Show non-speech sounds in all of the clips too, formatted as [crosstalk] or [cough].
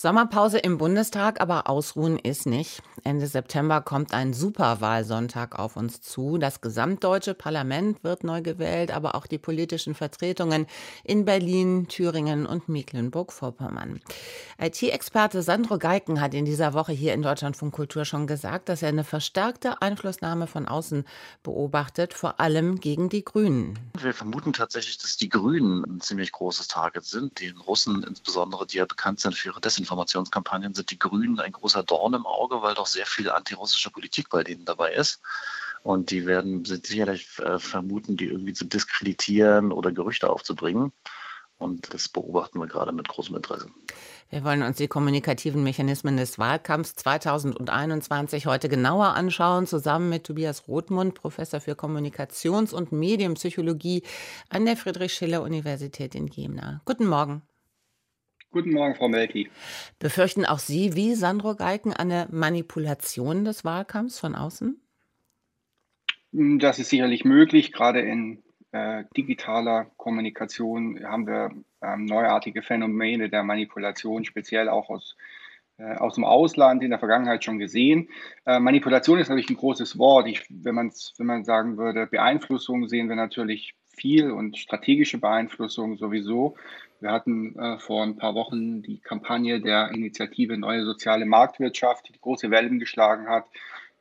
Sommerpause im Bundestag, aber ausruhen ist nicht. Ende September kommt ein Superwahlsonntag auf uns zu. Das gesamtdeutsche Parlament wird neu gewählt, aber auch die politischen Vertretungen in Berlin, Thüringen und Mecklenburg-Vorpommern. IT-Experte Sandro Geiken hat in dieser Woche hier in Deutschlandfunk Kultur schon gesagt, dass er eine verstärkte Einflussnahme von außen beobachtet, vor allem gegen die Grünen. Wir vermuten tatsächlich, dass die Grünen ein ziemlich großes Target sind. Den Russen insbesondere, die ja bekannt sind für ihre Desinformation Desinformationskampagnen sind die Grünen ein großer Dorn im Auge, weil doch sehr viel antirussische Politik bei denen dabei ist. Und die werden sicherlich äh, vermuten, die irgendwie zu diskreditieren oder Gerüchte aufzubringen. Und das beobachten wir gerade mit großem Interesse. Wir wollen uns die kommunikativen Mechanismen des Wahlkampfs 2021 heute genauer anschauen, zusammen mit Tobias Rothmund, Professor für Kommunikations- und Medienpsychologie an der Friedrich-Schiller-Universität in Jena. Guten Morgen. Guten Morgen, Frau Melki. Befürchten auch Sie wie Sandro Geiken eine Manipulation des Wahlkampfs von außen? Hm, das ist sicherlich möglich. Gerade in äh, digitaler Kommunikation haben wir ähm, neuartige Phänomene der Manipulation, speziell auch aus, äh, aus dem Ausland in der Vergangenheit schon gesehen. Äh, Manipulation ist natürlich ein großes Wort. Ich, wenn, wenn man sagen würde, Beeinflussung sehen wir natürlich viel und strategische Beeinflussung sowieso. Wir hatten äh, vor ein paar Wochen die Kampagne der Initiative Neue Soziale Marktwirtschaft, die große Wellen geschlagen hat,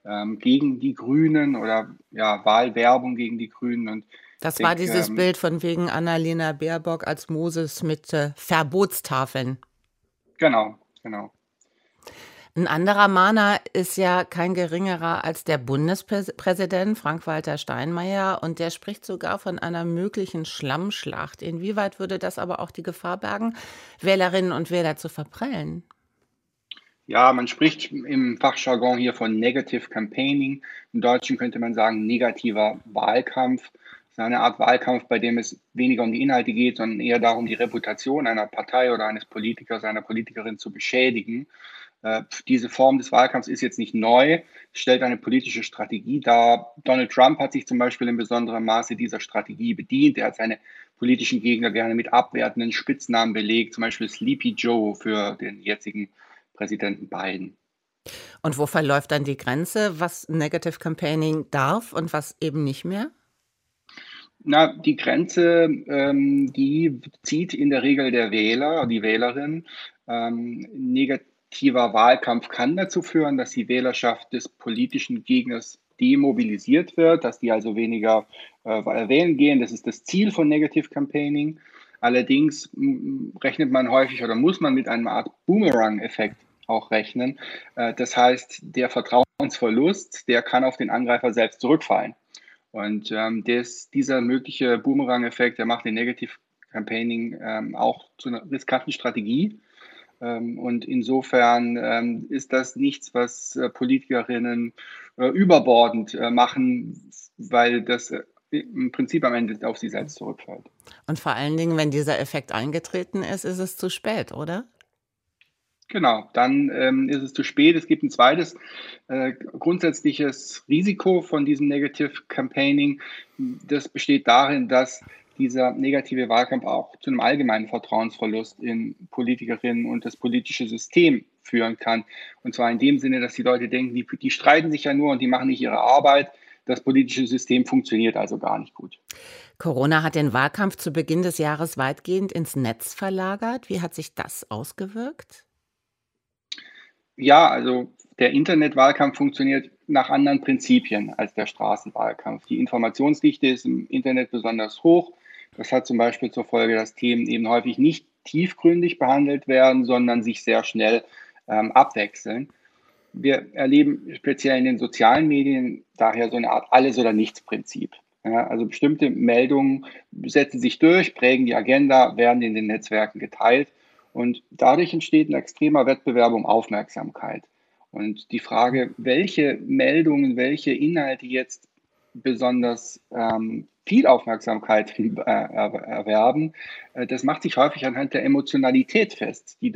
ähm, gegen die Grünen oder ja, Wahlwerbung gegen die Grünen. Und das denke, war dieses ähm, Bild von wegen Annalena Baerbock als Moses mit äh, Verbotstafeln. Genau, genau. Ein anderer Mahner ist ja kein geringerer als der Bundespräsident Frank-Walter Steinmeier und der spricht sogar von einer möglichen Schlammschlacht. Inwieweit würde das aber auch die Gefahr bergen, Wählerinnen und Wähler zu verprellen? Ja, man spricht im Fachjargon hier von Negative Campaigning. Im Deutschen könnte man sagen negativer Wahlkampf. Das ist eine Art Wahlkampf, bei dem es weniger um die Inhalte geht, sondern eher darum, die Reputation einer Partei oder eines Politikers, einer Politikerin zu beschädigen. Äh, diese Form des Wahlkampfs ist jetzt nicht neu, stellt eine politische Strategie dar. Donald Trump hat sich zum Beispiel in besonderem Maße dieser Strategie bedient. Er hat seine politischen Gegner gerne mit abwertenden Spitznamen belegt, zum Beispiel Sleepy Joe für den jetzigen Präsidenten Biden. Und wo verläuft dann die Grenze, was Negative Campaigning darf und was eben nicht mehr? Na, die Grenze, ähm, die zieht in der Regel der Wähler, die Wählerin. Ähm, negativ aktiver Wahlkampf kann dazu führen, dass die Wählerschaft des politischen Gegners demobilisiert wird, dass die also weniger äh, wählen gehen. Das ist das Ziel von Negative Campaigning. Allerdings rechnet man häufig oder muss man mit einer Art Boomerang-Effekt auch rechnen. Äh, das heißt, der Vertrauensverlust, der kann auf den Angreifer selbst zurückfallen. Und ähm, des, dieser mögliche Boomerang-Effekt, der macht den Negative Campaigning ähm, auch zu einer riskanten Strategie. Ähm, und insofern ähm, ist das nichts, was äh, Politikerinnen äh, überbordend äh, machen, weil das im Prinzip am Ende auf sie selbst zurückfällt. Und vor allen Dingen, wenn dieser Effekt eingetreten ist, ist es zu spät, oder? Genau, dann ähm, ist es zu spät. Es gibt ein zweites äh, grundsätzliches Risiko von diesem Negative Campaigning. Das besteht darin, dass dieser negative Wahlkampf auch zu einem allgemeinen Vertrauensverlust in Politikerinnen und das politische System führen kann. Und zwar in dem Sinne, dass die Leute denken, die, die streiten sich ja nur und die machen nicht ihre Arbeit. Das politische System funktioniert also gar nicht gut. Corona hat den Wahlkampf zu Beginn des Jahres weitgehend ins Netz verlagert. Wie hat sich das ausgewirkt? Ja, also der Internetwahlkampf funktioniert nach anderen Prinzipien als der Straßenwahlkampf. Die Informationsdichte ist im Internet besonders hoch. Das hat zum Beispiel zur Folge, dass Themen eben häufig nicht tiefgründig behandelt werden, sondern sich sehr schnell ähm, abwechseln. Wir erleben speziell in den sozialen Medien daher so eine Art Alles- oder Nichts-Prinzip. Ja, also bestimmte Meldungen setzen sich durch, prägen die Agenda, werden in den Netzwerken geteilt und dadurch entsteht ein extremer Wettbewerb um Aufmerksamkeit. Und die Frage, welche Meldungen, welche Inhalte jetzt besonders ähm, viel Aufmerksamkeit [laughs] äh, erwerben, das macht sich häufig anhand der Emotionalität fest, die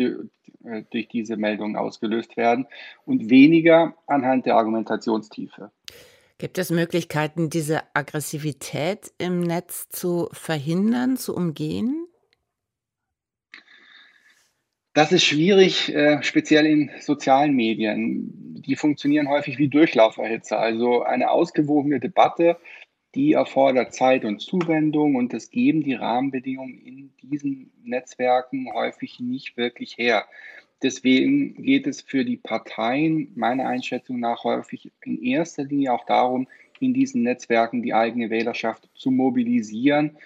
äh, durch diese Meldungen ausgelöst werden und weniger anhand der Argumentationstiefe. Gibt es Möglichkeiten, diese Aggressivität im Netz zu verhindern, zu umgehen? Das ist schwierig, äh, speziell in sozialen Medien. Die funktionieren häufig wie Durchlauferhitzer. Also eine ausgewogene Debatte, die erfordert Zeit und Zuwendung und das geben die Rahmenbedingungen in diesen Netzwerken häufig nicht wirklich her. Deswegen geht es für die Parteien meiner Einschätzung nach häufig in erster Linie auch darum, in diesen Netzwerken die eigene Wählerschaft zu mobilisieren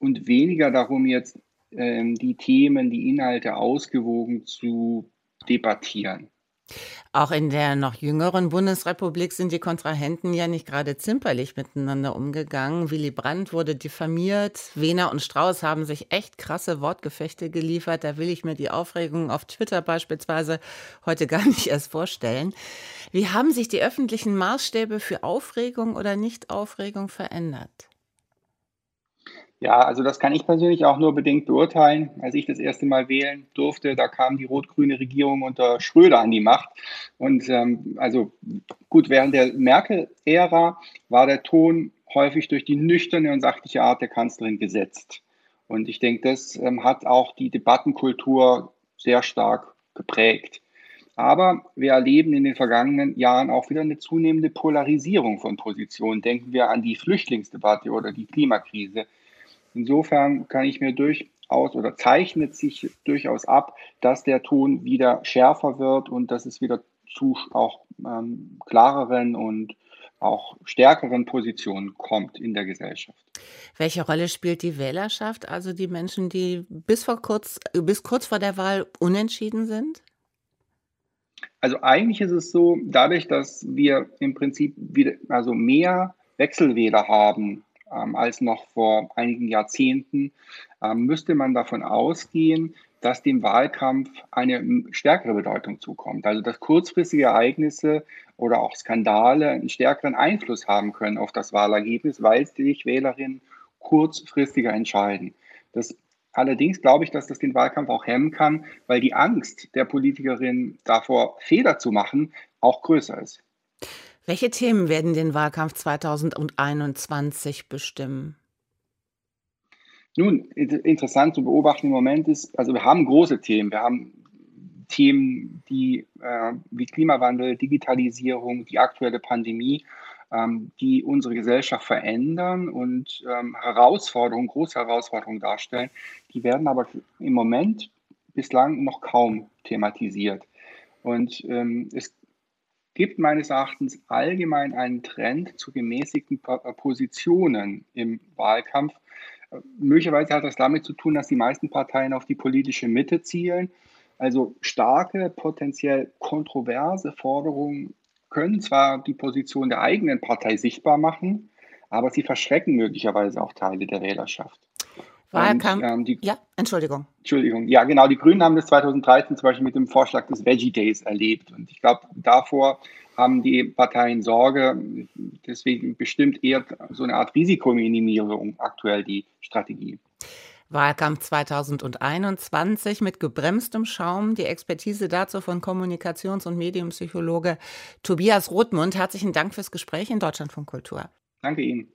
und weniger darum, jetzt die Themen, die Inhalte ausgewogen zu debattieren. Auch in der noch jüngeren Bundesrepublik sind die Kontrahenten ja nicht gerade zimperlich miteinander umgegangen. Willy Brandt wurde diffamiert. Wehner und Strauß haben sich echt krasse Wortgefechte geliefert. Da will ich mir die Aufregung auf Twitter beispielsweise heute [laughs] gar nicht erst vorstellen. Wie haben sich die öffentlichen Maßstäbe für Aufregung oder Nichtaufregung verändert? Ja, also das kann ich persönlich auch nur bedingt beurteilen. Als ich das erste Mal wählen durfte, da kam die rot-grüne Regierung unter Schröder an die Macht. Und ähm, also gut, während der Merkel-Ära war der Ton häufig durch die nüchterne und sachliche Art der Kanzlerin gesetzt. Und ich denke, das ähm, hat auch die Debattenkultur sehr stark geprägt. Aber wir erleben in den vergangenen Jahren auch wieder eine zunehmende Polarisierung von Positionen. Denken wir an die Flüchtlingsdebatte oder die Klimakrise. Insofern kann ich mir durchaus oder zeichnet sich durchaus ab, dass der Ton wieder schärfer wird und dass es wieder zu auch ähm, klareren und auch stärkeren Positionen kommt in der Gesellschaft. Welche Rolle spielt die Wählerschaft, also die Menschen, die bis vor kurz, bis kurz vor der Wahl unentschieden sind? Also eigentlich ist es so, dadurch, dass wir im Prinzip wieder, also mehr Wechselwähler haben ähm, als noch vor einigen Jahrzehnten, ähm, müsste man davon ausgehen, dass dem Wahlkampf eine stärkere Bedeutung zukommt. Also dass kurzfristige Ereignisse oder auch Skandale einen stärkeren Einfluss haben können auf das Wahlergebnis, weil sich Wählerinnen kurzfristiger entscheiden. Das, allerdings glaube ich, dass das den Wahlkampf auch hemmen kann, weil die Angst der Politikerin davor, Fehler zu machen, auch größer ist. Welche Themen werden den Wahlkampf 2021 bestimmen? Nun, interessant zu beobachten im Moment ist, also wir haben große Themen. Wir haben Themen, die äh, wie Klimawandel, Digitalisierung, die aktuelle Pandemie, ähm, die unsere Gesellschaft verändern und ähm, Herausforderungen, große Herausforderungen darstellen. Die werden aber im Moment bislang noch kaum thematisiert. Und ähm, es gibt meines Erachtens allgemein einen Trend zu gemäßigten äh, Positionen im Wahlkampf. Äh, möglicherweise hat das damit zu tun, dass die meisten Parteien auf die politische Mitte zielen. Also starke, potenziell kontroverse Forderungen können zwar die Position der eigenen Partei sichtbar machen, aber sie verschrecken möglicherweise auch Teile der Wählerschaft. Wahlkampf. Ähm, die, ja, Entschuldigung. Entschuldigung. Ja, genau. Die Grünen haben das 2013 zum Beispiel mit dem Vorschlag des Veggie Days erlebt. Und ich glaube, davor haben die Parteien Sorge. Deswegen bestimmt eher so eine Art Risikominimierung aktuell die Strategie. Wahlkampf 2021 mit gebremstem Schaum. Die Expertise dazu von Kommunikations- und Medienpsychologe Tobias Rothmund. Herzlichen Dank fürs Gespräch in Deutschlandfunk Kultur. Danke Ihnen.